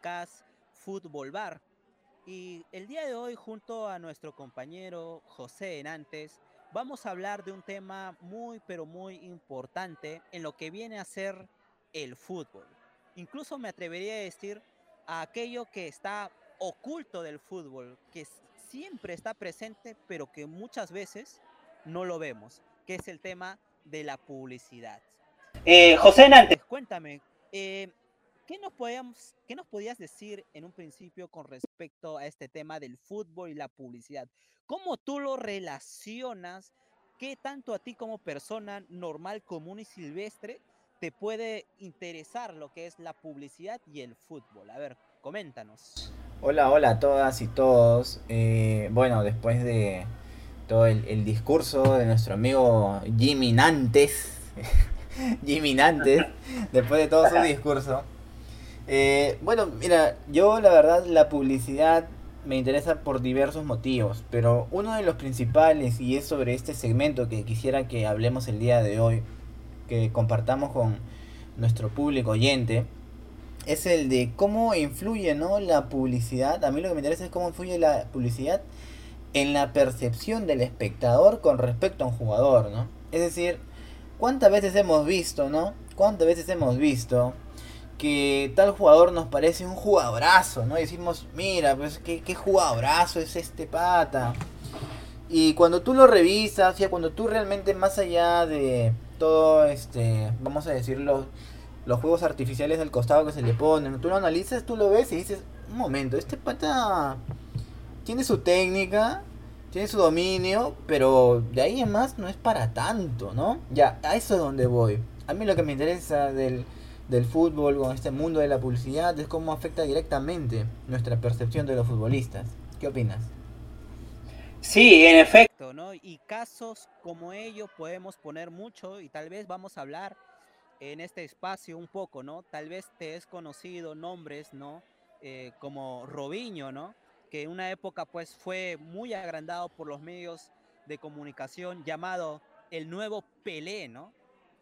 podcast Fútbol Bar. Y el día de hoy, junto a nuestro compañero José Enantes, vamos a hablar de un tema muy, pero muy importante en lo que viene a ser el fútbol. Incluso me atrevería a decir a aquello que está oculto del fútbol, que siempre está presente, pero que muchas veces no lo vemos, que es el tema de la publicidad. Eh, José Nantes, cuéntame, eh, ¿qué, nos podíamos, ¿qué nos podías decir en un principio con respecto a este tema del fútbol y la publicidad? ¿Cómo tú lo relacionas? ¿Qué tanto a ti como persona normal, común y silvestre te puede interesar lo que es la publicidad y el fútbol? A ver, coméntanos. Hola, hola a todas y todos. Eh, bueno, después de todo el, discurso de nuestro amigo Jimmy Nantes, Jimmy Nantes, después de todo su discurso. Eh, bueno, mira, yo la verdad la publicidad me interesa por diversos motivos, pero uno de los principales, y es sobre este segmento que quisiera que hablemos el día de hoy, que compartamos con nuestro público oyente, es el de cómo influye ¿no? la publicidad. A mí lo que me interesa es cómo influye la publicidad en la percepción del espectador con respecto a un jugador, ¿no? Es decir, ¿cuántas veces hemos visto, ¿no? ¿Cuántas veces hemos visto que tal jugador nos parece un jugadorazo, ¿no? Y decimos, mira, pues qué, qué es este pata. Y cuando tú lo revisas, ya cuando tú realmente más allá de todo este, vamos a decirlo, los juegos artificiales del costado que se le ponen, tú lo analizas, tú lo ves y dices, un momento, este pata tiene su técnica, tiene su dominio, pero de ahí en más no es para tanto, ¿no? Ya, a eso es donde voy. A mí lo que me interesa del, del fútbol con este mundo de la publicidad es cómo afecta directamente nuestra percepción de los futbolistas. ¿Qué opinas? Sí, en efecto, ¿no? Y casos como ellos podemos poner mucho y tal vez vamos a hablar en este espacio un poco, ¿no? Tal vez te es conocido nombres, ¿no? Eh, como Robinho, ¿no? Que en una época pues fue muy agrandado por los medios de comunicación llamado el nuevo Pelé, ¿no?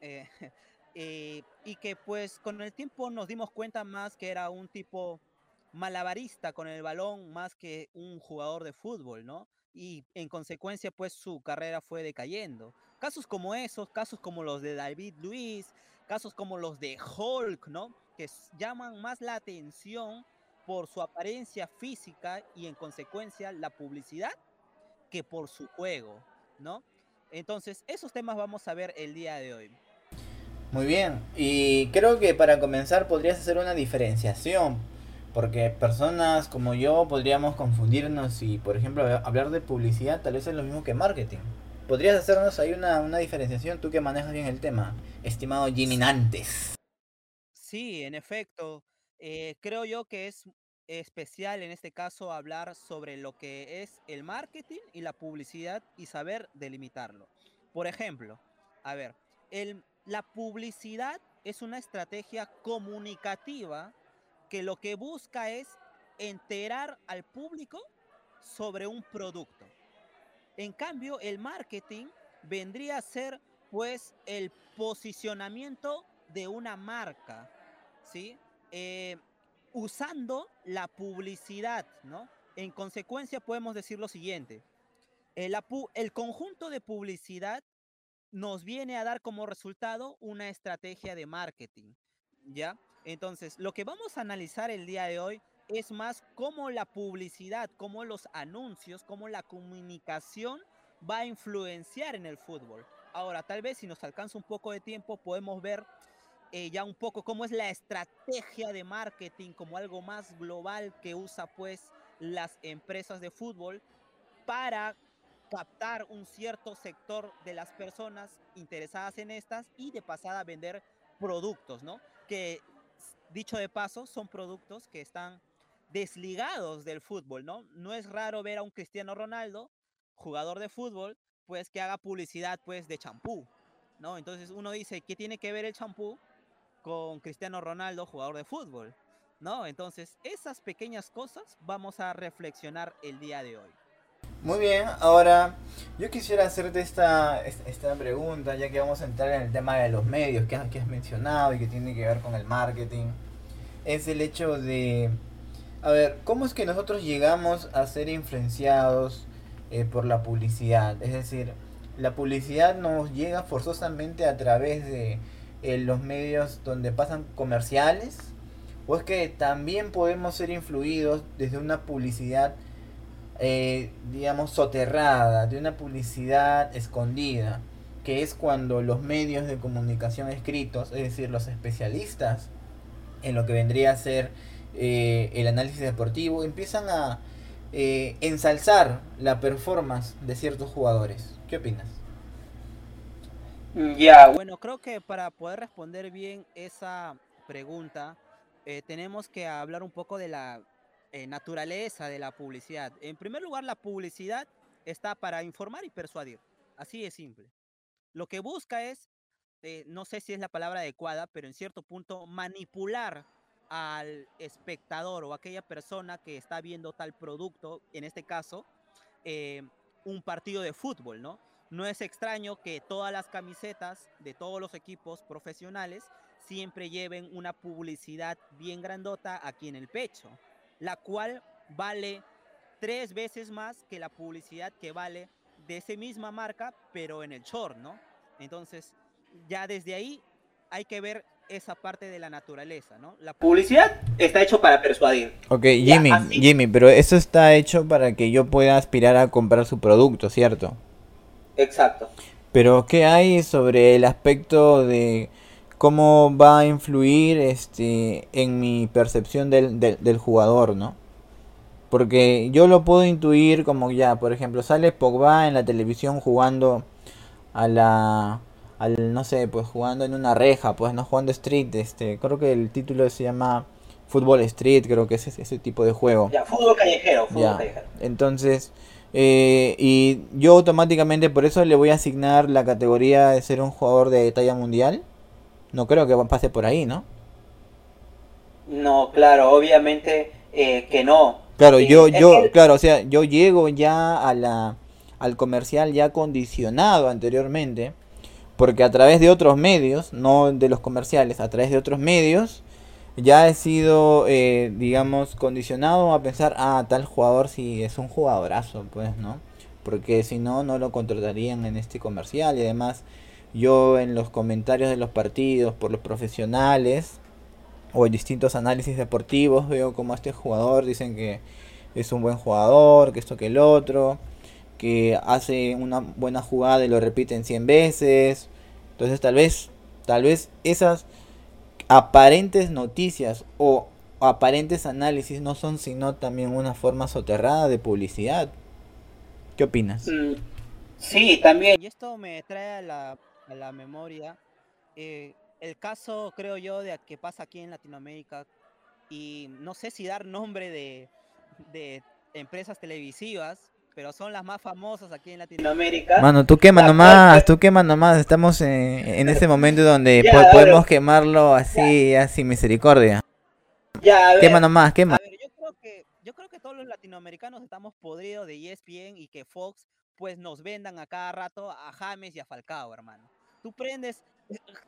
Eh, Eh, y que pues con el tiempo nos dimos cuenta más que era un tipo malabarista con el balón más que un jugador de fútbol, ¿no? Y en consecuencia pues su carrera fue decayendo. Casos como esos, casos como los de David Luis, casos como los de Hulk, ¿no? Que llaman más la atención por su apariencia física y en consecuencia la publicidad que por su juego, ¿no? Entonces, esos temas vamos a ver el día de hoy. Muy bien, y creo que para comenzar podrías hacer una diferenciación, porque personas como yo podríamos confundirnos y, por ejemplo, hablar de publicidad tal vez es lo mismo que marketing. ¿Podrías hacernos ahí una, diferenciación, tú que manejas bien el tema, estimado Jimmy Nantes? Sí, en efecto, eh, creo yo que es especial en este caso hablar sobre lo que es el marketing y la publicidad y saber delimitarlo. Por ejemplo, a ver, el, la publicidad es una estrategia comunicativa que lo que busca es enterar al público sobre un producto. En cambio, el marketing vendría a ser pues el posicionamiento de una marca, ¿sí? Eh, usando la publicidad, ¿no? En consecuencia podemos decir lo siguiente, el, el conjunto de publicidad nos viene a dar como resultado una estrategia de marketing, ¿ya? Entonces, lo que vamos a analizar el día de hoy es más cómo la publicidad, cómo los anuncios, cómo la comunicación va a influenciar en el fútbol. Ahora, tal vez si nos alcanza un poco de tiempo, podemos ver eh, ya un poco cómo es la estrategia de marketing como algo más global que usa pues las empresas de fútbol para captar un cierto sector de las personas interesadas en estas y de pasada vender productos, ¿no? Que dicho de paso son productos que están desligados del fútbol, ¿no? No es raro ver a un Cristiano Ronaldo, jugador de fútbol, pues que haga publicidad pues de champú, ¿no? Entonces uno dice, ¿qué tiene que ver el champú con Cristiano Ronaldo, jugador de fútbol? ¿No? Entonces, esas pequeñas cosas vamos a reflexionar el día de hoy. Muy bien, ahora yo quisiera hacerte esta, esta pregunta, ya que vamos a entrar en el tema de los medios que has, has mencionado y que tiene que ver con el marketing. es el hecho de, a ver, ¿cómo es que nosotros llegamos a ser influenciados eh, por la publicidad? Es decir, la publicidad nos llega forzosamente a través de eh, los medios donde pasan comerciales, o es que también podemos ser influidos desde una publicidad, eh, digamos, soterrada, de una publicidad escondida que es cuando los medios de comunicación escritos, es decir, los especialistas en lo que vendría a ser eh, el análisis deportivo, empiezan a eh, ensalzar la performance de ciertos jugadores. ¿Qué opinas? Ya, bueno, creo que para poder responder bien esa pregunta, eh, tenemos que hablar un poco de la naturaleza de la publicidad. En primer lugar, la publicidad está para informar y persuadir. Así de simple. Lo que busca es, eh, no sé si es la palabra adecuada, pero en cierto punto manipular al espectador o aquella persona que está viendo tal producto, en este caso, eh, un partido de fútbol, ¿no? No es extraño que todas las camisetas de todos los equipos profesionales siempre lleven una publicidad bien grandota aquí en el pecho, la cual vale tres veces más que la publicidad que vale de esa misma marca, pero en el short, ¿no? Entonces, ya desde ahí hay que ver esa parte de la naturaleza, ¿no? La publicidad está hecho para persuadir. Ok, Jimmy, Jimmy, pero eso está hecho para que yo pueda aspirar a comprar su producto, ¿cierto? Exacto. Pero, ¿qué hay sobre el aspecto de cómo va a influir este en mi percepción del, del, del jugador, ¿no? Porque yo lo puedo intuir como ya, por ejemplo, sale Pogba en la televisión jugando a la al no sé, pues jugando en una reja, pues no jugando street, este, creo que el título se llama Fútbol Street, creo que es ese, tipo de juego. Ya, fútbol callejero, fútbol callejero. Entonces, eh, y yo automáticamente por eso le voy a asignar la categoría de ser un jugador de talla mundial. No creo que pase por ahí, ¿no? No, claro, obviamente eh, que no. Claro, yo, yo, claro, o sea, yo llego ya a la, al comercial ya condicionado anteriormente, porque a través de otros medios, no de los comerciales, a través de otros medios, ya he sido, eh, digamos, condicionado a pensar, ah, tal jugador si es un jugadorazo, pues, ¿no? Porque si no, no lo contratarían en este comercial y además yo en los comentarios de los partidos por los profesionales o en distintos análisis deportivos veo como este jugador dicen que es un buen jugador, que esto que el otro, que hace una buena jugada y lo repiten 100 veces. Entonces tal vez, tal vez esas aparentes noticias o aparentes análisis no son sino también una forma soterrada de publicidad. ¿Qué opinas? Mm, sí, también. Y esto me trae a la, a la memoria eh, el caso, creo yo, de que pasa aquí en Latinoamérica, y no sé si dar nombre de, de empresas televisivas, pero son las más famosas aquí en Latinoamérica. Mano, tú quema nomás, tú quema nomás, estamos en, en ese momento donde podemos quemarlo así, así misericordia. Ya, ver, quema nomás, quema. A ver, yo creo que yo creo que todos los latinoamericanos estamos podridos de ESPN y que Fox pues nos vendan a cada rato a James y a Falcao, hermano. Tú prendes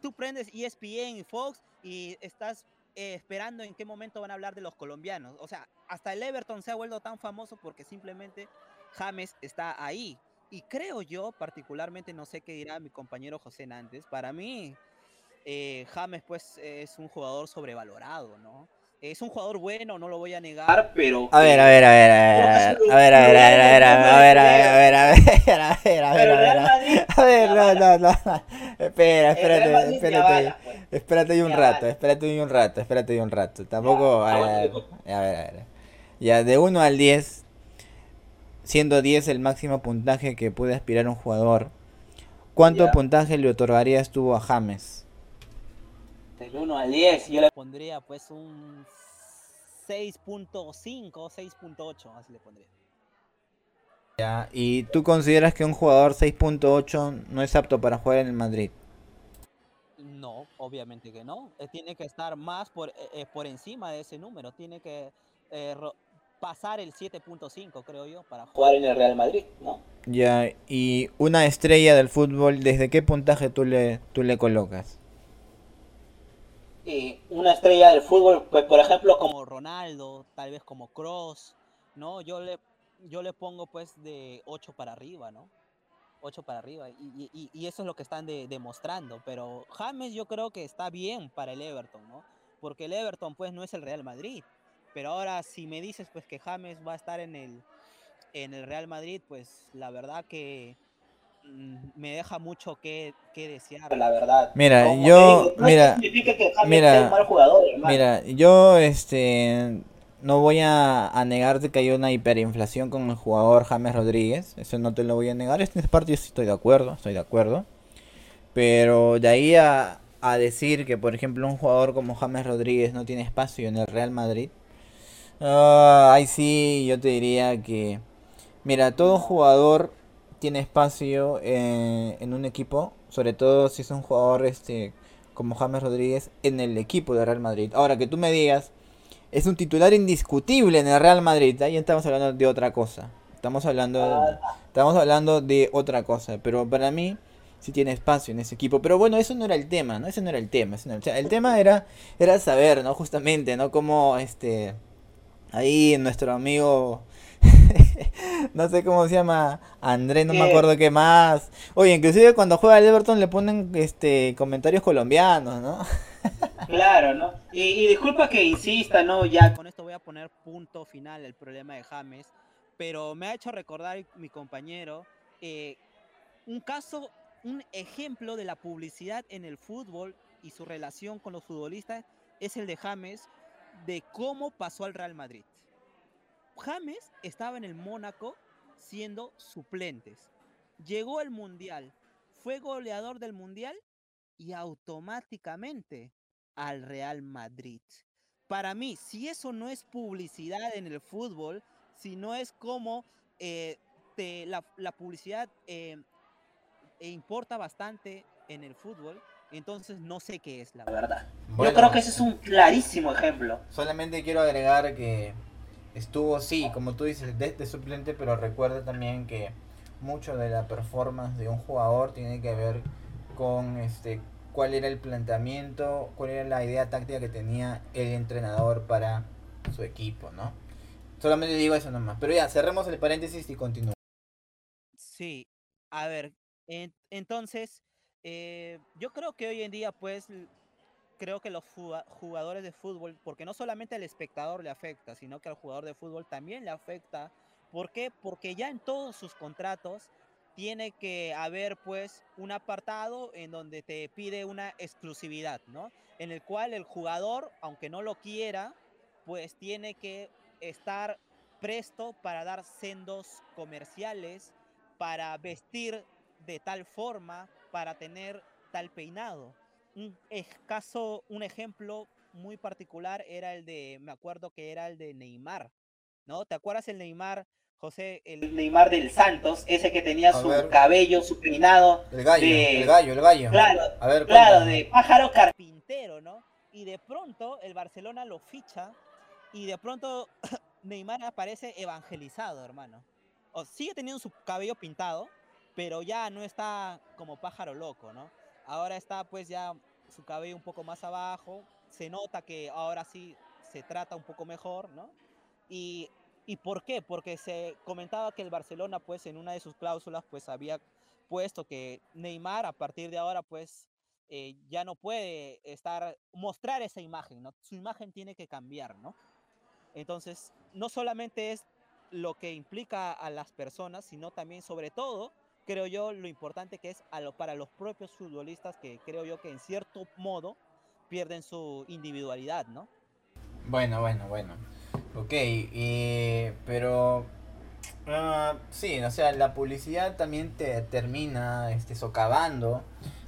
tú prendes ESPN y Fox y estás eh, esperando en qué momento van a hablar de los colombianos. O sea, hasta el Everton se ha vuelto tan famoso porque simplemente James está ahí. Y creo yo, particularmente, no sé qué dirá mi compañero José Nández, para mí eh, James pues es un jugador sobrevalorado, ¿no? Es un jugador bueno, no lo voy a negar, pero... A ver, a ver, a ver, a ver, a ver, a ver, a ver, a ver, a ver, a ver, a ver, a ver, a ver, a ver, a ver, a ver, no, no, no, espera, espérate, espérate, espérate ahí un rato, espérate ahí un rato, espérate un rato, tampoco, a ver, a ver, a ver, ya, de 1 al 10, siendo 10 el máximo puntaje que puede aspirar un jugador, ¿cuánto puntaje le otorgarías tú a James? Del 1 al 10, yo le pondría pues un 6.5, 6.8, así le pondría. Ya, ¿y tú consideras que un jugador 6.8 no es apto para jugar en el Madrid? No, obviamente que no. Eh, tiene que estar más por, eh, eh, por encima de ese número. Tiene que pasar el 7.5, creo yo, para jugar en el Real Madrid, ¿no? Ya, y una estrella del fútbol, ¿desde qué puntaje tú le, tú le colocas? eh, una estrella del fútbol, pues por ejemplo como Ronaldo, tal vez como Cross, ¿no? Yo le, yo le pongo pues de 8 para arriba, ¿no? 8 para arriba. Y, eso es lo que están demostrando. Pero James yo creo que está bien para el Everton, ¿no? Porque el Everton pues no es el Real Madrid. Pero ahora si me dices pues que James va a estar en el, en el Real Madrid, pues la verdad que mm, me deja mucho que, desear, la verdad. Mira, yo, mira, mira, mira, yo, este, no voy a, a negarte que hay una hiperinflación con el jugador James Rodríguez. Eso no te lo voy a negar. Esta parte sí estoy de acuerdo, estoy de acuerdo. Pero de ahí a, a decir que, por ejemplo, un jugador como James Rodríguez no tiene espacio en el Real Madrid. Uh, ahí sí, yo te diría que, mira, todo jugador tiene espacio en, en un equipo, sobre todo si es un jugador este como James Rodríguez en el equipo de Real Madrid. Ahora que tú me digas es un titular indiscutible en el Real Madrid. Ahí estamos hablando de otra cosa. Estamos hablando, de, estamos hablando de otra cosa. Pero para mí sí tiene espacio en ese equipo. Pero bueno, eso no era el tema, ¿no? Ese no era el tema. el, tema era, era saber, ¿no? Justamente, ¿no? Cómo este. Ahí nuestro amigo. no sé cómo se llama. Andrés, no me acuerdo qué más. Oye, inclusive cuando juega el Everton le ponen este comentarios colombianos, ¿no? Claro, ¿no? Y, disculpa que insista, ¿no? Ya con esto voy a poner punto final al problema de James, pero me ha hecho recordar mi compañero eh, un caso, un ejemplo de la publicidad en el fútbol y su relación con los futbolistas es el de James, de cómo pasó al Real Madrid. James estaba en el Mónaco siendo suplentes. Llegó al Mundial, fue goleador del Mundial y automáticamente al Real Madrid. Para mí, si eso no es publicidad en el fútbol, si no es como eh, la, publicidad eh, e importa bastante en el fútbol, entonces no sé qué es la verdad. Yo creo que ese es un clarísimo ejemplo. Solamente quiero agregar que estuvo, sí, como tú dices, de suplente, pero recuerda también que mucho de la performance de un jugador tiene que ver con este cuál era el planteamiento, cuál era la idea táctica que tenía el entrenador para su equipo, ¿no? Solamente digo eso nomás. Pero ya, cerremos el paréntesis y continuamos. Sí, a ver, entonces, eh, yo creo que hoy en día, pues, creo que los jugadores de fútbol, porque no solamente al espectador le afecta, sino que al jugador de fútbol también le afecta. ¿Por qué? Porque ya en todos sus contratos tiene que haber pues un apartado en donde te pide una exclusividad, ¿no? En el cual el jugador, aunque no lo quiera, pues tiene que estar presto para dar sendos comerciales, para vestir de tal forma, para tener tal peinado. Un caso, un ejemplo muy particular era el de, me acuerdo que era el de Neymar, ¿no? ¿Te acuerdas el Neymar José, el Neymar del Santos, ese que tenía su cabello, su peinado. El gallo, el gallo, el gallo. Claro, a ver, claro de pájaro carpintero, ¿no? Y de pronto el Barcelona lo ficha y de pronto Neymar aparece evangelizado, hermano. O sigue teniendo su cabello pintado, pero ya no está como pájaro loco, ¿no? Ahora está pues ya su cabello un poco más abajo, se nota que ahora sí se trata un poco mejor, ¿no? Y ¿Y por qué? Porque se comentaba que el Barcelona, pues, en una de sus cláusulas, pues, había puesto que Neymar, a partir de ahora, pues, eh, ya no puede estar, mostrar esa imagen, ¿no? Su imagen tiene que cambiar, ¿no? Entonces, no solamente es lo que implica a las personas, sino también, sobre todo, creo yo, lo importante que es a lo, para los propios futbolistas que creo yo que en cierto modo pierden su individualidad, ¿no? Bueno, bueno, bueno. Ok, pero uh, sí, o sea, la publicidad también te termina este, socavando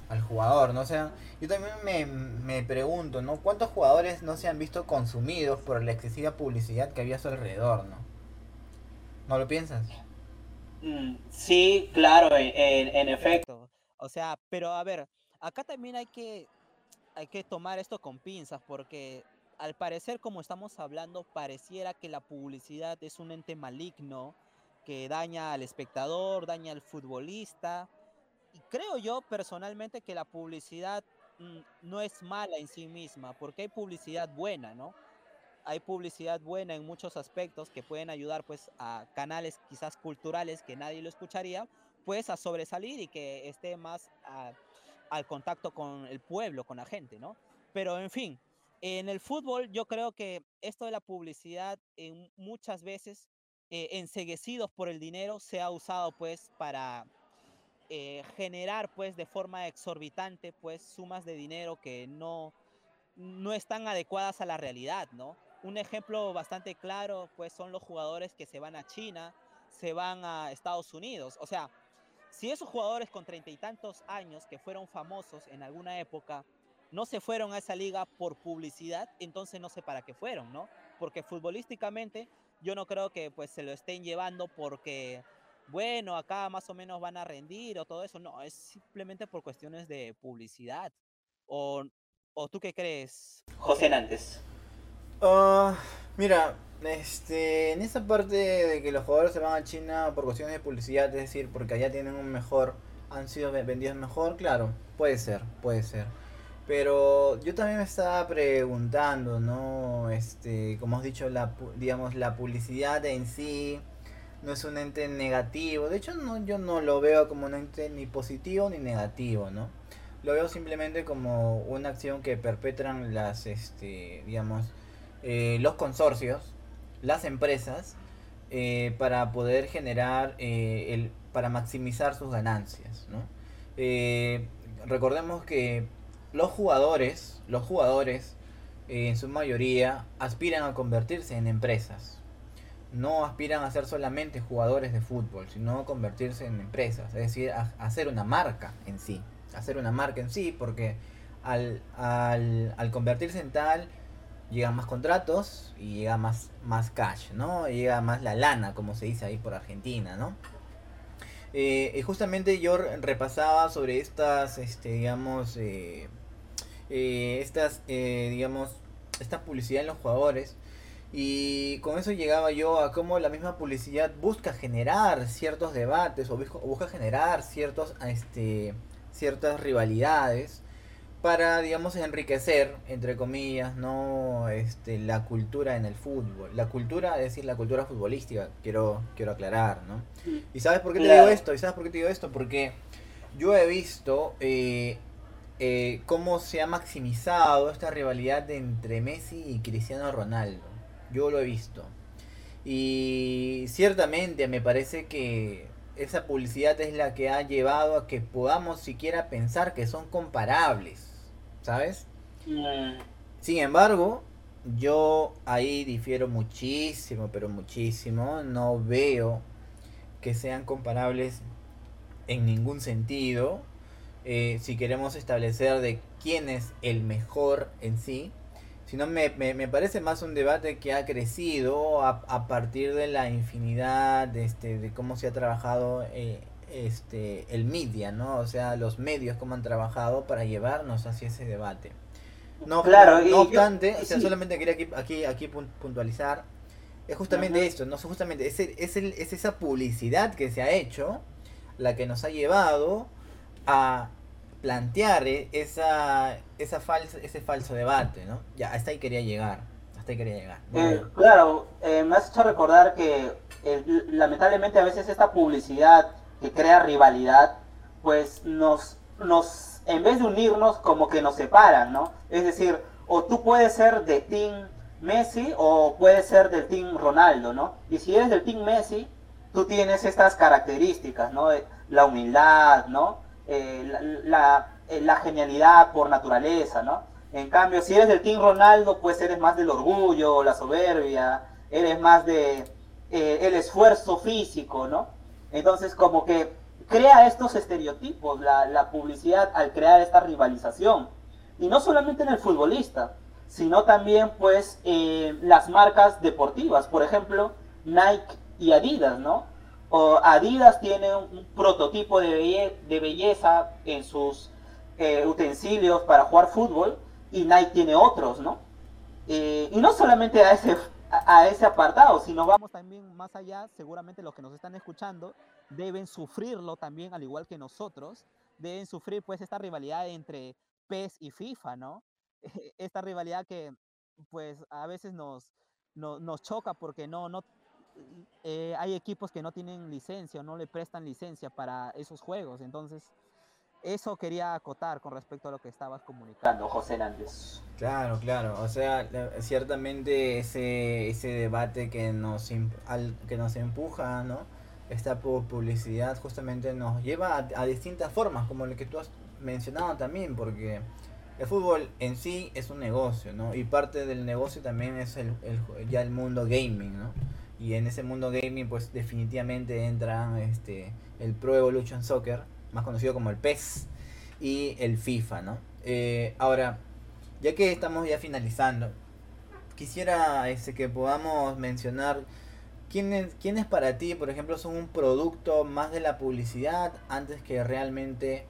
al jugador, ¿no? O sea, yo también me, me pregunto, ¿no? ¿Cuántos jugadores no se han visto consumidos por la excesiva publicidad que había a su alrededor, ¿no? ¿No lo piensas? Mm, sí, claro, en, en efecto. O sea, pero a ver, acá también hay que, hay que tomar esto con pinzas porque al parecer, como estamos hablando, pareciera que la publicidad es un ente maligno que daña al espectador, daña al futbolista. Y creo yo personalmente que la publicidad mm, no es mala en sí misma, porque hay publicidad buena, ¿no? Hay publicidad buena en muchos aspectos que pueden ayudar pues a canales quizás culturales que nadie lo escucharía, pues a sobresalir y que esté más al contacto con el pueblo, con la gente, ¿no? Pero en fin, en el fútbol yo creo que esto de la publicidad en muchas veces eh, enseguecidos por el dinero se ha usado pues para eh, generar pues de forma exorbitante pues sumas de dinero que no, no están adecuadas a la realidad, ¿no? Un ejemplo bastante claro pues son los jugadores que se van a China, se van a Estados Unidos, o sea, si esos jugadores con treinta y tantos años que fueron famosos en alguna época no se fueron a esa liga por publicidad, entonces no sé para qué fueron, ¿no? Porque futbolísticamente yo no creo que pues se lo estén llevando porque bueno, acá más o menos van a rendir o todo eso. No, es simplemente por cuestiones de publicidad. ¿O, o tú qué crees, José Nantes? Uh, mira, este, en esa parte de que los jugadores se van a China por cuestiones de publicidad, es decir, porque allá tienen un mejor, han sido vendidos mejor, claro, puede ser, puede ser. Pero yo también me estaba preguntando, ¿no? Este, como has dicho, la, digamos, la publicidad en sí no es un ente negativo. De hecho, no, yo no lo veo como un ente ni positivo ni negativo, ¿no? Lo veo simplemente como una acción que perpetran las, este, digamos, eh, los consorcios, las empresas, eh, para poder generar, eh, el, para maximizar sus ganancias, ¿no? recordemos que los jugadores, los jugadores, en su mayoría, aspiran a convertirse en empresas no aspiran a ser solamente jugadores de fútbol, sino convertirse en empresas, es decir, hacer una marca en sí, hacer una marca en sí, porque al, al, convertirse en tal, llegan más contratos y llega más, más cash, ¿no? Llega más la lana, como se dice ahí por Argentina, ¿no? Eh, y justamente yo repasaba sobre estas, este, digamos, eh, eh, estas, digamos, esta publicidad en los jugadores y con eso llegaba yo a cómo la misma publicidad busca generar ciertos debates o busca generar ciertos, este, ciertas rivalidades para, digamos, enriquecer, entre comillas, no este, la cultura en el fútbol. La cultura, es decir, la cultura futbolística, quiero, quiero aclarar, ¿no? ¿Y sabes por qué te digo esto? ¿Y sabes por qué te digo esto? Porque yo he visto eh, eh, cómo se ha maximizado esta rivalidad entre Messi y Cristiano Ronaldo. Yo lo he visto. Y ciertamente me parece que esa publicidad es la que ha llevado a que podamos siquiera pensar que son comparables. ¿Sabes? Mm. Sin embargo, yo ahí difiero muchísimo, pero muchísimo. No veo que sean comparables en ningún sentido. Eh, si queremos establecer de quién es el mejor en sí sino me, me, parece más un debate que ha crecido a, a partir de la infinidad de, este, de cómo se ha trabajado eh, este, el media, ¿no? O sea, los medios cómo han trabajado para llevarnos hacia ese debate. No, claro, no obstante, solamente quería aquí, aquí, aquí puntualizar, es justamente esto, no justamente es, es, el, es esa publicidad que se ha hecho la que nos ha llevado a plantear eh, esa, esa falsa, ese falso debate, ¿no? Ya, hasta ahí quería llegar, hasta ahí quería llegar. Eh, claro, eh, me has hecho recordar que lamentablemente a veces esta publicidad que crea rivalidad, pues nos, nos, en vez de unirnos, como que nos separan, ¿no? Es decir, o tú puedes ser de Team Messi o puedes ser del Team Ronaldo, ¿no? Y si eres del Team Messi, tú tienes estas características, ¿no? La humildad, ¿no? Eh, la, eh, la, genialidad por naturaleza, ¿no? En cambio, si eres del Team Ronaldo, pues eres más del orgullo, la soberbia, eres más de eh, el esfuerzo físico, ¿no? Entonces, como que crea estos estereotipos, la, la, publicidad, al crear esta rivalización. Y no solamente en el futbolista, sino también, pues, las marcas deportivas, por ejemplo, Nike y Adidas, ¿no? Adidas tiene un, prototipo de, belleza en sus eh, utensilios para jugar fútbol y Nike tiene otros, ¿no? Eh, y no solamente a ese, a, ese apartado, sino vamos también más allá, seguramente los que nos están escuchando deben sufrirlo también, al igual que nosotros, deben sufrir pues esta rivalidad entre PES y FIFA, ¿no? Esta rivalidad que pues a veces nos, nos choca porque no, no eh, hay equipos que no tienen licencia o no le prestan licencia para esos juegos. Entonces, eso quería acotar con respecto a lo que estabas comunicando, José Hernández. Claro, claro. O sea, ciertamente ese, ese debate que nos, al, que nos empuja, ¿no? Esta publicidad justamente nos lleva a, distintas formas, como lo que tú has mencionado también, porque el fútbol en sí es un negocio, ¿no? Y parte del negocio también es el, ya el mundo gaming, ¿no? Y en ese mundo gaming, pues definitivamente entra este, el Pro Evolution Soccer, más conocido como el PES, y el FIFA, ¿no? Eh, ahora, ya que estamos ya finalizando, quisiera este, que podamos mencionar quiénes, quiénes para ti, por ejemplo, son un producto más de la publicidad antes que realmente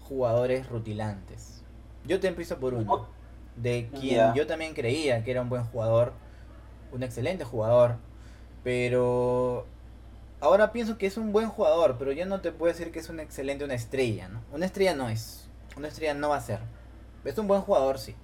jugadores rutilantes. Yo te empiezo por uno, de quien yo también creía que era un buen jugador, un excelente jugador, pero ahora pienso que es un buen jugador, pero ya no te puedo decir que es un excelente, una estrella, ¿no? Una estrella no es. Una estrella no va a ser. Es un buen jugador, sí.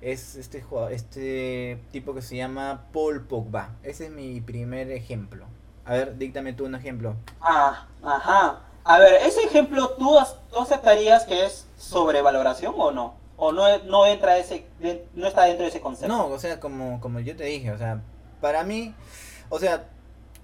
Es este jugador, este tipo que se llama Paul Pogba. Ese es mi primer ejemplo. A ver, díctame tú un ejemplo. Ah, ajá. A ver, ese ejemplo, ¿tú, aceptarías que es sobrevaloración o no? ¿O no, no entra ese, no está dentro de ese concepto? No, o sea, como, como yo te dije, o sea, para mí, o sea,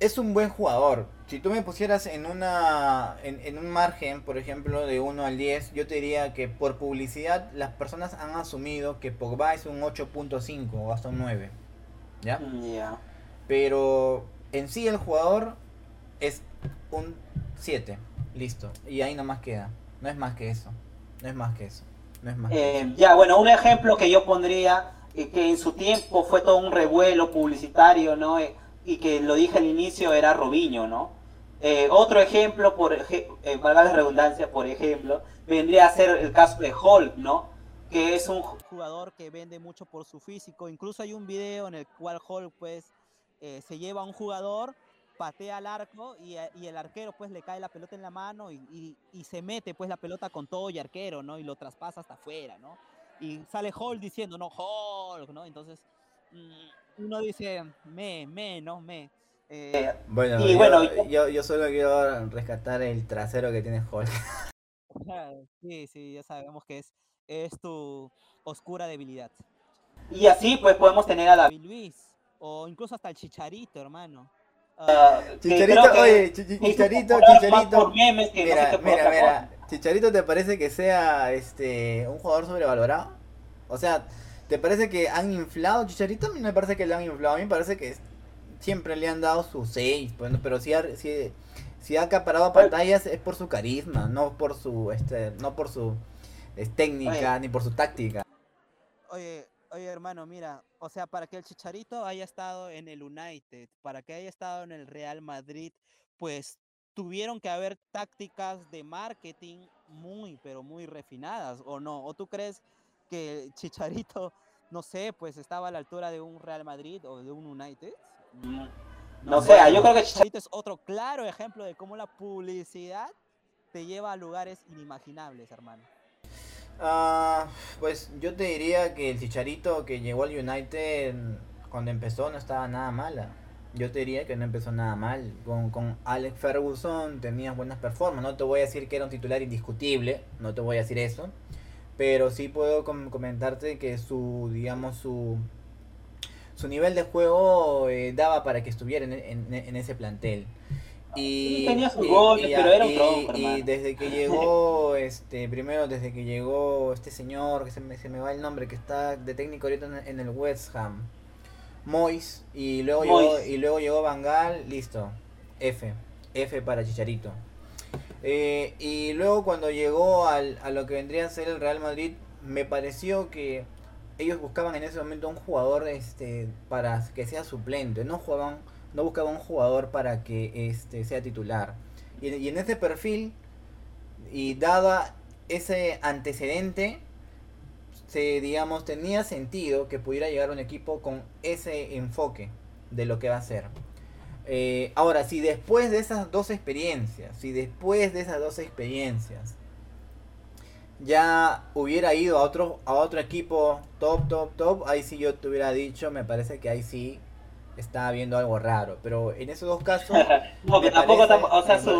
es un buen jugador. Si tú me pusieras en una en, un margen, por ejemplo, de 1 al 10, yo te diría que por publicidad las personas han asumido que Pogba es un 8.5 o hasta un 9. ¿Ya? Mm, Pero en sí el jugador es un 7. Listo. Y ahí nomás queda. No es más que eso. No es más que eso. No es más eh, Ya, bueno, un ejemplo que yo pondría, eh, que en su tiempo fue todo un revuelo publicitario, ¿no? Eh, y que lo dije al inicio era Robinho, ¿no? Eh, otro ejemplo, por eh, valga la redundancia, por ejemplo, vendría a ser el caso de Hulk, ¿no? Que es un jugador que vende mucho por su físico. Incluso hay un video en el cual Hulk, pues, eh, se lleva a un jugador, patea al arco y, el arquero, pues, le cae la pelota en la mano y, se mete, pues, la pelota con todo y arquero, ¿no? Y lo traspasa hasta afuera, ¿no? Y sale Hulk diciendo, no, Hulk, ¿no? Entonces, mm, uno dice, me, me, no, me. Eh, bueno, y yo, bueno yo, yo, solo quiero rescatar el trasero que tiene Hulk. Sí, sí, ya sabemos que es, es tu oscura debilidad. Y así pues podemos tener a David Luis, o incluso hasta el Chicharito, hermano. Ah, chicharito, oye, Chicharito, Chicharito. mira, mira, mira. Chicharito, ¿te parece que sea este un jugador sobrevalorado? O sea, ¿Te parece que han inflado Chicharito? A mí no me parece que le han inflado. A mí me parece que siempre le han dado su 6. Bueno, pero si ha, si, ha acaparado pantallas es por su carisma, no por su este no por su técnica ni por su táctica. Oye, oye hermano, mira, o sea, para que el Chicharito haya estado en el United, para que haya estado en el Real Madrid, pues tuvieron que haber tácticas de marketing muy, pero muy refinadas, ¿o no? ¿O tú crees que Chicharito, no sé, pues estaba a la altura de un Real Madrid o de un United. No, sé, yo creo que Chicharito es otro claro ejemplo de cómo la publicidad te lleva a lugares inimaginables, hermano. Ah, pues yo te diría que el Chicharito que llegó al United cuando empezó no estaba nada mala. Yo te diría que no empezó nada mal. Con, con Alex Ferguson tenías buenas performances. No te voy a decir que era un titular indiscutible, no te voy a decir eso pero sí puedo comentarte que su, digamos, su, su nivel de juego eh, daba para que estuviera en, ese plantel. Y, tenía sus goles, pero era un tronco, y desde que llegó, este, primero desde que llegó este señor, que se me, se me va el nombre, que está de técnico ahorita en, el West Ham, Mois, y luego llegó, y luego llegó Bangal, listo, F, F para Chicharito. Eh, y luego cuando llegó al, a lo que vendría a ser el Real Madrid, me pareció que ellos buscaban en ese momento un jugador este, para que sea suplente, no jugaban, no buscaban un jugador para que este, sea titular. Y, en ese perfil, y dada ese antecedente, se, digamos, tenía sentido que pudiera llegar un equipo con ese enfoque de lo que va a ser. Eh, ahora, si después de esas dos experiencias, si después de esas dos experiencias ya hubiera ido a otro, a otro equipo top, top, top, ahí sí yo te hubiera dicho, me parece que ahí sí estaba viendo algo raro. Pero en esos dos casos, no, me tampoco, parece- tampoco- o sea, me su,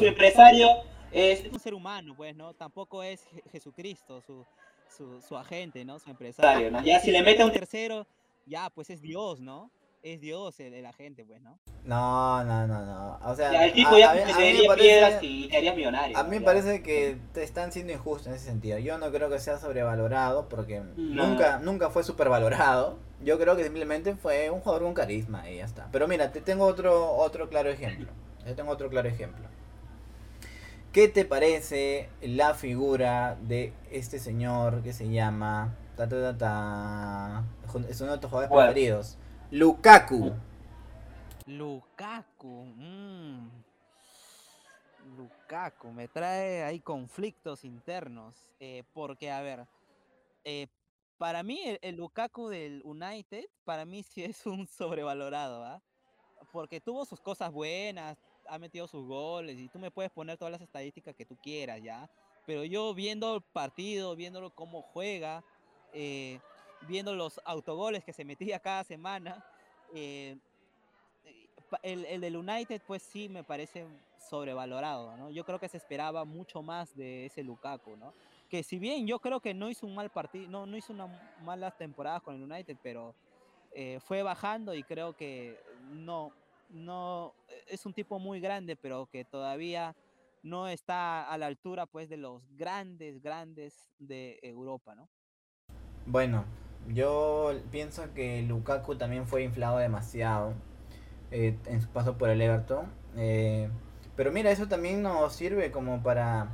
no. empresario es Es un ser humano, pues, ¿no? Tampoco es Je- Jesucristo, su, su, su agente, ¿no? Su empresario. empresario, ¿no? Ya si le mete un tercero, ya, pues es Dios, ¿no? Es Dios el, el agente, pues, ¿no? No, no, no, no. O sea, ya, el tipo a- ya a mí- a te mí me daría parece- piedras y te harías millonario. A mí me parece que te están siendo injustos en ese sentido. Yo no creo que sea sobrevalorado porque No. nunca, nunca fue supervalorado. Yo creo que simplemente fue un jugador con carisma y ya está. Pero mira, te tengo otro, otro claro ejemplo. Yo tengo otro claro ejemplo. ¿Qué te parece la figura de este señor que se llama... ta, ta, ta, ta, es uno de tus jugadores preferidos. Lukaku. Lukaku. mm. Lukaku, me trae ahí conflictos internos. eh, porque, a ver, eh, para mí el, Lukaku del United, para mí sí es un sobrevalorado, ¿ah? Porque tuvo sus cosas buenas, ha metido sus goles y tú me puedes poner todas las estadísticas que tú quieras, ¿ya? Pero yo viendo el partido, viéndolo cómo juega, eh, viendo los autogoles que se metía cada semana, eh, el, el del United pues sí me parece sobrevalorado, ¿no? Yo creo que se esperaba mucho más de ese Lukaku, ¿no? Que si bien yo creo que no hizo un mal partido, no, no hizo una malas temporadas con el United, pero eh, fue bajando y creo que no, no, es un tipo muy grande, pero que todavía no está a la altura pues de los grandes, grandes de Europa, ¿no? Bueno, yo pienso que Lukaku también fue inflado demasiado eh, en su paso por el Everton. eh, pero mira, eso también nos sirve como para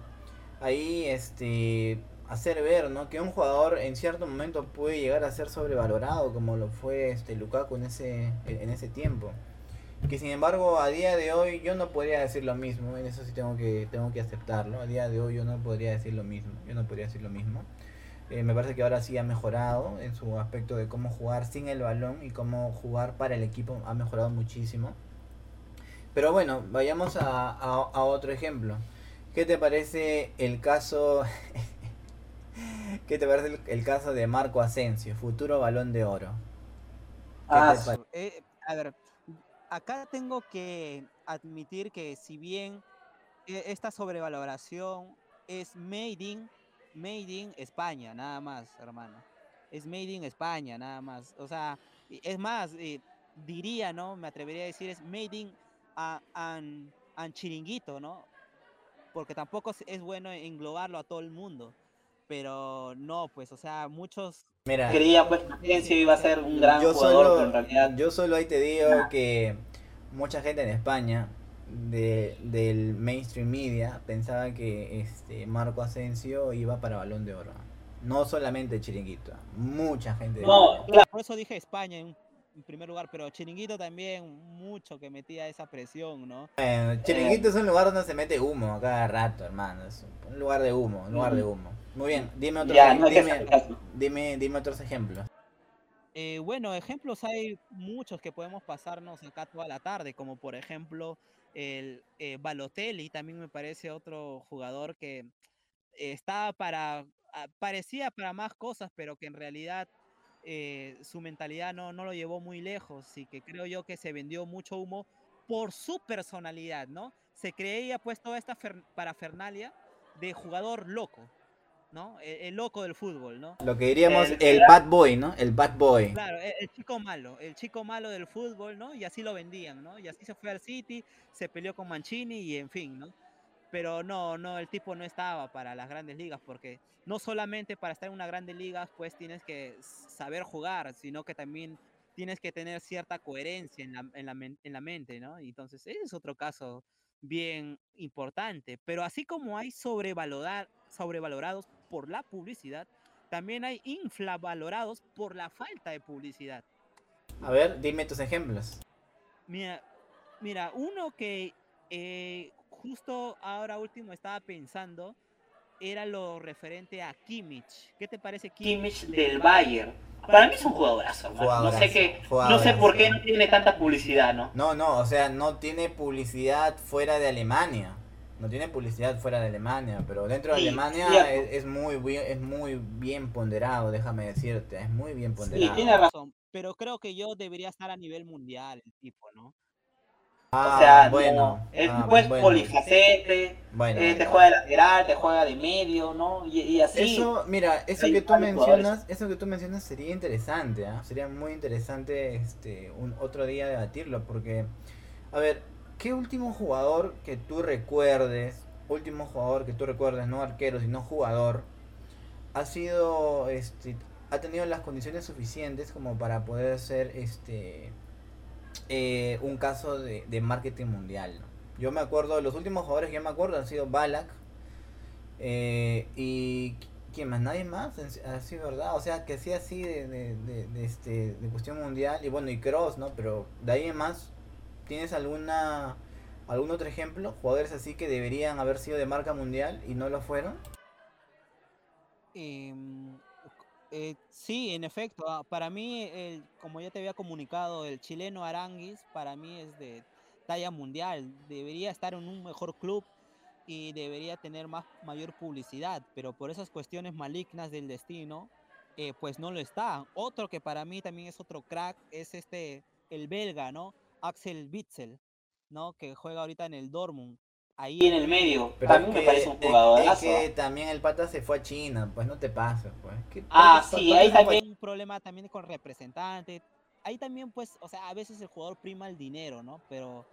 ahí este hacer ver, ¿no? Que un jugador en cierto momento puede llegar a ser sobrevalorado como lo fue este Lukaku en ese en ese tiempo. Que sin embargo a día de hoy yo no podría decir lo mismo, en eso sí tengo que tengo que aceptarlo. A día de hoy yo no podría decir lo mismo, yo no podría decir lo mismo. Eh, me parece que ahora sí ha mejorado en su aspecto de cómo jugar sin el balón y cómo jugar para el equipo. Ha mejorado muchísimo. Pero bueno, vayamos a, a- a otro ejemplo. ¿Qué te parece el caso... ¿Qué te parece el, el caso de Marco Asensio, futuro balón de oro? Ah? Eh, a ver, acá tengo que admitir que si bien eh, esta sobrevaloración es made in, made in España, nada más, hermano. Es made in España, nada más. O sea, es más, eh, diría, ¿no? Me atrevería a decir, es made in a, an, an chiringuito, ¿no? Porque tampoco es- bueno englobarlo a todo el mundo. Pero no, pues, o sea, muchos Mira, creía pues que Asensio iba a ser un gran yo jugador, solo, pero en realidad yo solo ahí te digo que mucha gente en España de, del mainstream media pensaba que este Marco Asensio iba para balón de oro. No solamente Chiringuito, mucha gente. de No, claro. Por eso dije España en, en primer lugar, pero Chiringuito también mucho que metía esa presión, ¿no? Bueno, Chiringuito es un lugar donde se mete humo a cada rato, hermano. Es un lugar de humo, un lugar de humo. Muy bien, dime otros, ya no dime, dime, dime otros ejemplos. Eh, bueno, ejemplos hay muchos que podemos pasarnos acá toda la tarde, como por ejemplo el eh, Balotelli, también me parece otro jugador que estaba para, ah, parecía para más cosas, pero que en realidad eh, su mentalidad no, no lo llevó muy lejos y que creo yo que se vendió mucho humo por su personalidad, ¿no? Se creía pues toda esta fer- parafernalia de jugador loco, ¿no? E- el loco del fútbol, ¿no? Lo que diríamos El- el bad boy, ¿no? El bad boy. Claro, e- el, chico malo, el chico malo del fútbol, ¿no? Y así lo vendían, ¿no? Y así se fue al City, se peleó con Mancini y en fin, ¿no? Pero no, no, el tipo no estaba para las grandes ligas, porque no solamente para estar en una grande liga, pues tienes que saber jugar, sino que también tienes que tener cierta coherencia en la, en la, en la mente, ¿no? Y entonces ese es otro caso bien importante. Pero así como hay sobrevalorar, sobrevalorados por la publicidad, también hay infravalorados por la falta de publicidad. A ver, dime tus ejemplos. Mira, mira uno que eh, justo ahora último estaba pensando era lo referente a Kimmich. ¿Qué te parece Kimmich del Bayern. Para mí es un jugadorazo, hermano. No sé Jugadorazo, qué, no sé jugadorazo. por qué no tiene tanta publicidad, ¿no? No, no, o sea, no tiene publicidad fuera de Alemania. No tiene publicidad fuera de Alemania, pero dentro de Sí, Alemania es, es muy bien, es muy bien ponderado, déjame decirte, es muy bien ponderado. tiene razón. Pero creo que yo debería estar a nivel mundial, el tipo, ¿no? Ah, o sea, bueno, no, el ah, tipo es bueno, polifacete, bueno. eh, te juega de lateral, te juega de medio, ¿no? Y, y así. Eso, mira, eso que tú mencionas, eso que tú mencionas sería interesante, ¿ah? Sería muy interesante este un otro día debatirlo porque a ver, ¿qué último jugador que tú recuerdes, último jugador que tú recuerdes, no arquero, sino jugador ha sido este ha tenido las condiciones suficientes como para poder ser este eh, un caso de, de marketing mundial. Yo me acuerdo, los últimos jugadores que yo me acuerdo han sido Balak, eh, y quién más, nadie más, así verdad, o sea que sí así de, de, de, este de cuestión mundial y bueno y Cross, ¿no? Pero de ahí más, ¿tienes alguna algún otro ejemplo? Jugadores así que deberían haber sido de marca mundial y no lo fueron. Em, eh, sí, en efecto, ah, para mí, como ya te había comunicado, el chileno Aranguis para mí es de talla mundial. Debería estar en un mejor club y debería tener más mayor publicidad, pero por esas cuestiones malignas del destino, eh, pues no lo está. Otro que para mí también es otro crack es este el belga, ¿no? Axel Witsel, ¿no? Que juega ahorita en el Dortmund. Ahí Y en el medio, Pero mí es me que- parece un es- jugadorazo. Es que también el pata se fue a China, pues no te pases, pues. ¿Qué- Ah, sí, ahí también- un problema también con representante. Ahí también, pues, o sea, a veces el jugador prima el dinero, ¿no? Pero,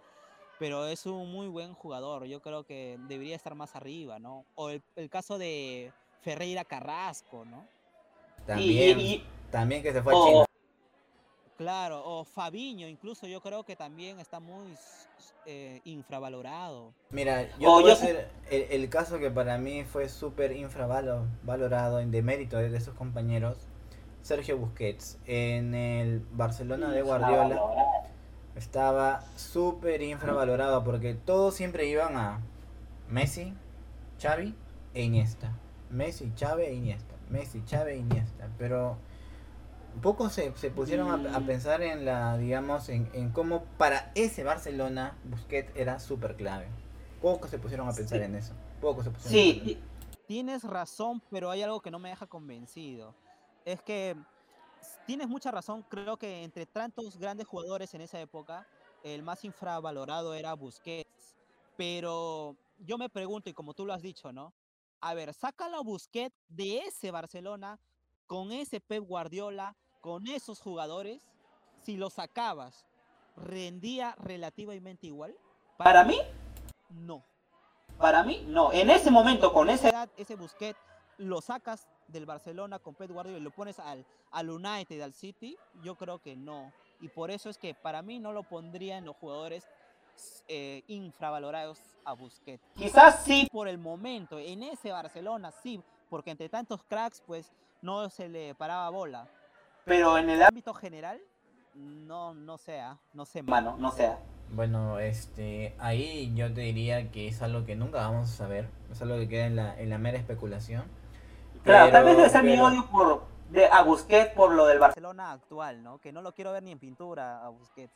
pero es un muy buen jugador. Yo creo que debería estar más arriba, ¿no? O el, el caso de Ferreira Carrasco, ¿no? También, y- y- también que se fue a China. Claro, o Fabiño, incluso yo creo que también está muy eh, infravalorado. Mira, yo voy a yo hacer el, el caso que para mí fue súper infravalorado en demérito de sus compañeros, Sergio Busquets. En el Barcelona de Guardiola estaba súper infravalorado porque todos siempre iban a Messi, Xavi e Iniesta. Messi, Xavi e Iniesta. Messi, Xavi e Iniesta. Pero pocos se, se pusieron a, a pensar en la, digamos, en, en cómo para ese Barcelona Busquets era súper clave. Pocos se pusieron a pensar Sí. en eso. Pocos se pusieron a Sí, pensar. y- Tienes razón, pero hay algo que no me deja convencido. Es que tienes mucha razón. Creo que entre tantos grandes jugadores en esa época, el más infravalorado era Busquets. Pero yo me pregunto, y como tú lo has dicho, ¿no? A ver, sácalo a Busquets de ese Barcelona, con ese Pep Guardiola, con esos jugadores. Si lo sacabas, ¿rendía relativamente igual? para mí, No. para mí, no. En ese momento, con ese ese Busquets lo sacas del Barcelona con Pep Guardiola y lo pones al, al United, al City, yo creo que no. Y por eso es que para mí no lo pondría en los jugadores eh, infravalorados a Busquets. quizás sí, Por el momento, en ese Barcelona sí, porque entre tantos cracks, pues no se le paraba bola. pero en el En el ámbito general, no, no sea, no sé, mano. mano, no sea. Bueno, este, ahí yo te diría que es algo que nunca vamos a saber, es algo que queda en la, en la mera especulación. Claro, tal Pero- vez debe ser mi odio por de, a Busquets por lo del Barcelona. Actual, ¿no? Que no lo quiero ver ni en pintura a Busquets.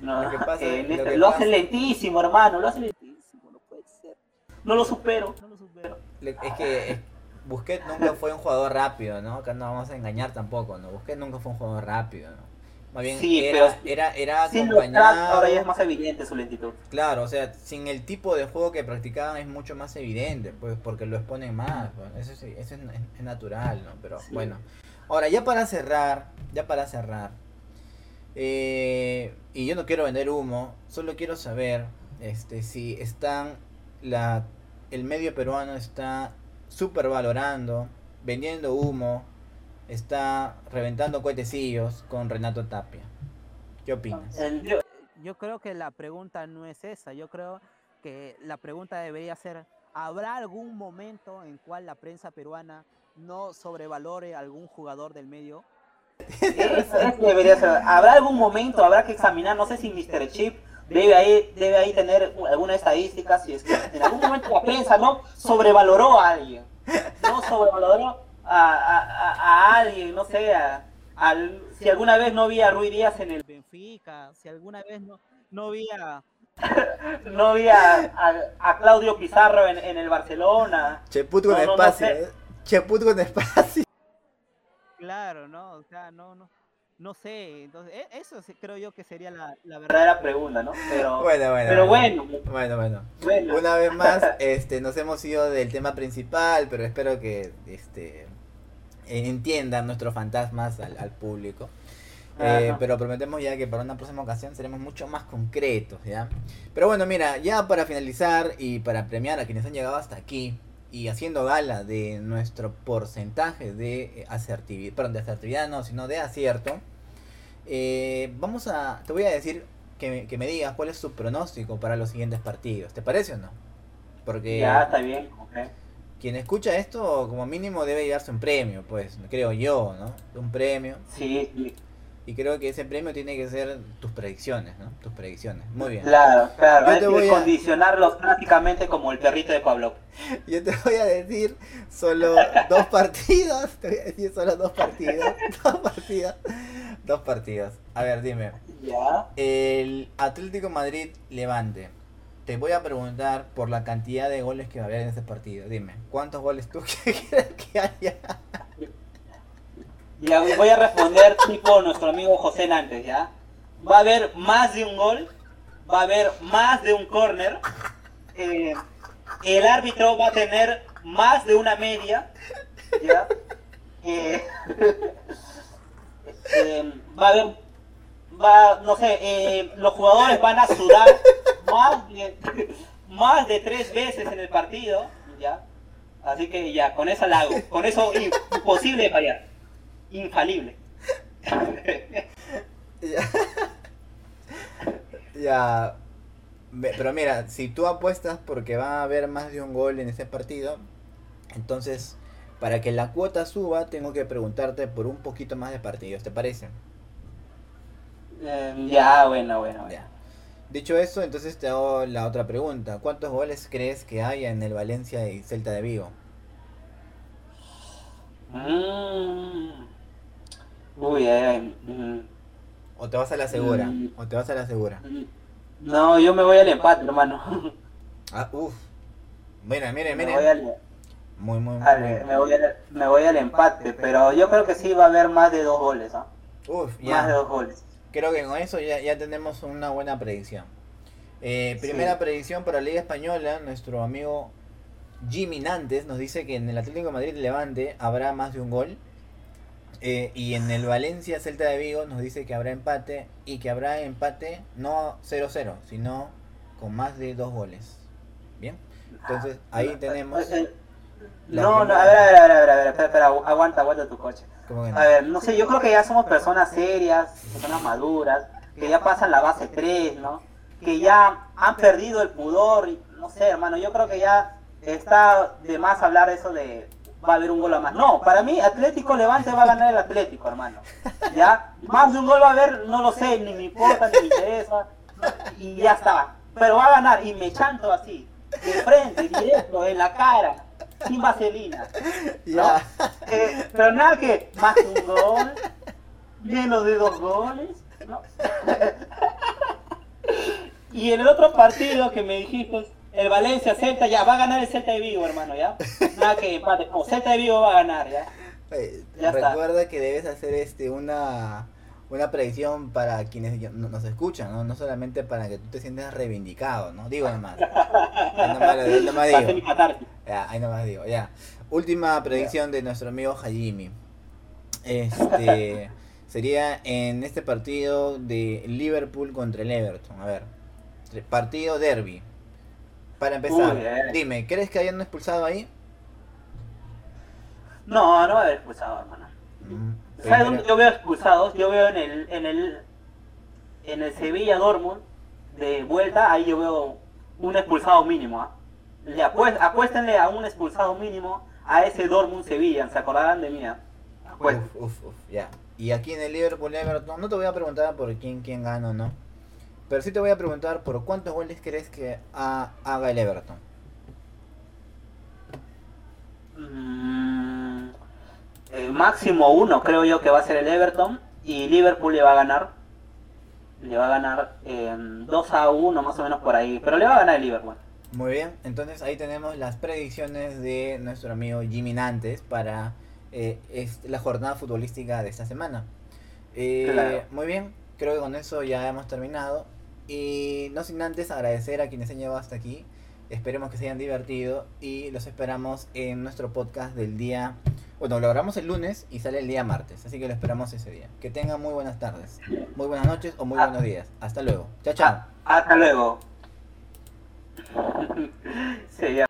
No, Lo que pasa- eh, lo que lo pasa- hace lentísimo, hermano, lo hace lentísimo, no puede ser. No lo supero. No lo supero. Le- Es que es- Busquets nunca fue un jugador rápido, ¿no? Acá no vamos a engañar tampoco, ¿no? Busquets nunca fue un jugador rápido, ¿no? Más bien Sí, era, pero- era, era acompañado. ahora ya es más evidente su lentitud. Claro, o sea, sin el tipo de juego que practicaban es mucho más evidente, pues porque lo exponen más, pues, eso, sí, eso es, es natural, ¿no? Pero Sí. bueno, ahora ya para cerrar, ya para cerrar, eh, y yo no quiero vender humo, solo quiero saber este, si están, la, el medio peruano está super valorando, vendiendo humo, está reventando cohetecillos con Renato Tapia. ¿Qué opinas? Yo- creo que la pregunta no es esa. Yo creo que la pregunta debería ser, ¿habrá algún momento en cual la prensa peruana no sobrevalore a algún jugador del medio? Eso, eso debería ser. Habrá algún momento, habrá que examinar, no sé si Mr. Chip debe ahí, debe ahí tener alguna estadística, si es que en algún momento la prensa no sobrevaloró a alguien, no sobrevaloró a, a- a- alguien, no sé, a- al- si alguna vez no vi a Rui Díaz en el... Benfica, si alguna vez no, no vi a, no vi a, a, Claudio Pizarro en, en, el Barcelona. Cheput con espacio. No, ¿eh? Cheput con espacio. Claro, no, o sea, no, no. No sé, entonces e, eso creo yo que sería la, la verdadera pregunta, ¿no? Pero bueno, bueno, pero bueno. Bueno, bueno. bueno. Una vez más, este, nos hemos ido del tema principal, pero espero que este entiendan nuestros fantasmas al, al público. Eh, pero prometemos ya que para una próxima ocasión seremos mucho más concretos, ¿ya? Pero bueno, mira, ya para finalizar y para premiar a quienes han llegado hasta aquí y haciendo gala de nuestro porcentaje de asertividad, perdón, de asertividad no, sino de acierto, eh, vamos a, te voy a decir que, que me digas cuál es su pronóstico para los siguientes partidos, ¿te parece o no? Porque... Ya, está bien, okay. Quien escucha esto, como mínimo, debe llevarse un premio, pues, creo yo, ¿no? Un premio. Sí, sí. Y creo que ese premio tiene que ser tus predicciones, ¿no? Tus predicciones. Muy bien. Claro, claro. Hay que condicionarlos prácticamente como el perrito de Pablo. Yo te voy a decir solo dos partidos. Te voy a decir solo dos partidos. Dos partidos. Dos partidos. A ver, dime. ¿Ya? El Atlético Madrid Levante. Te voy a preguntar por la cantidad de goles que va a haber en ese partido. Dime, ¿cuántos goles tú quieres que haya? Y voy a responder tipo nuestro amigo José Nantes, ¿ya? Va a haber más de un gol, va a haber más de un corner, eh, el árbitro va a tener más de una media, ¿ya? Eh, eh, va a haber, va, no sé, los jugadores van a sudar más de, más de tres veces en el partido, ¿ya? Así que ya, con eso la hago, con eso imposible fallar infalible. ya. Pero mira, si tú apuestas porque va a haber más de un gol en ese partido, entonces para que la cuota suba tengo que preguntarte por un poquito más de partidos, ¿te parece? Em, ya, bueno, bueno, ya. Dicho eso, entonces te hago la otra pregunta. ¿Cuántos goles crees que haya en el Valencia y Celta de Vigo? Mmm Uy, eh, O te vas a la segura, mm. o te vas a la segura. No, yo me voy al empate, hermano. Ah, uff. Mira, mire, mire. Muy, muy, muy. Me, voy al, me voy al empate, pero yo creo que sí va a haber más de dos goles, ¿ah? Uf, ya. Más de dos goles. Creo que con eso ya, ya tenemos una buena predicción. Eh, primera predicción para la Liga Española, nuestro amigo Jimmy Nantes nos dice que en el Atlético Madrid Levante habrá más de un gol. Eh, y en el Valencia Celta de Vigo nos dice que habrá empate y que habrá empate no 0-0, sino con más de dos goles. Bien, entonces ah, ahí tenemos. No, no, a ver, a ver, a ver, a ver, a ver, espera, aguanta, aguanta tu coche. A ver, no sé, yo creo que ya somos personas serias, personas maduras, que ya pasan la base 3, ¿no? Que ya han perdido el pudor, y, no sé, hermano, yo creo que ya está de más hablar eso de va a haber un gol a más. No, para mí Atlético Levante va a ganar el Atlético, hermano. ¿Ya? Más de un gol va a haber, no lo sé, ni me importa, ni me interesa. Y ya está. Pero va a ganar y me chanto así, de frente, directo, en la cara, sin vaselina. Ya. Eh, pero nada que más de un gol, menos de dos goles. ¿no? y en el otro partido que me dijiste el Valencia, Celta, ya, va a ganar el Celta de Vigo, hermano, ya. Nada que empate, no, Celta de Vigo va a ganar, ya. recuerda que debes hacer este una, una predicción para quienes nos escuchan, ¿no? No solamente para que tú te sientas reivindicado, ¿no? Digo nomás. Ahí nomás, digo. Ya, ahí nomás digo, ya. Última predicción de nuestro amigo Hajimi. Este sería en este partido de Liverpool contra el Everton. A ver, partido derby. Para empezar, dime, ¿crees que hayan expulsado ahí? No, no va a haber expulsado, hermano. Mm, ¿Sabes dónde yo veo expulsados? Yo veo en el, en el, en el Sevilla Dortmund de vuelta, ahí yo veo un expulsado mínimo. Le apuéstenle a un expulsado mínimo a ese Dortmund Sevilla, se acordarán de mí. ¿ah? Uf, uf, uf, ya. Y aquí en el Liverpool Everton, no te voy a preguntar por quién, quién gana o no. Pero sí te voy a preguntar por cuántos goles crees que haga el Everton. Mm, máximo uno creo yo que va a ser el Everton y Liverpool le va a ganar. le va a ganar eh, 2 a 1 más o menos por ahí, pero le va a ganar el Liverpool. Muy bien, entonces ahí tenemos las predicciones de nuestro amigo Jimmy Nantes para eh, la jornada futbolística de esta semana. Eh, Claro. Muy bien, creo que con eso ya hemos terminado. Y no sin antes agradecer a quienes se han llevado hasta aquí. Esperemos que se hayan divertido y los esperamos en nuestro podcast del día. Bueno, lo grabamos el lunes y sale el día martes, así que lo esperamos ese día. Que tengan muy buenas tardes, muy buenas noches o muy Ah. buenos días. Hasta luego. Chao, chao. Hasta luego. Sí, ya.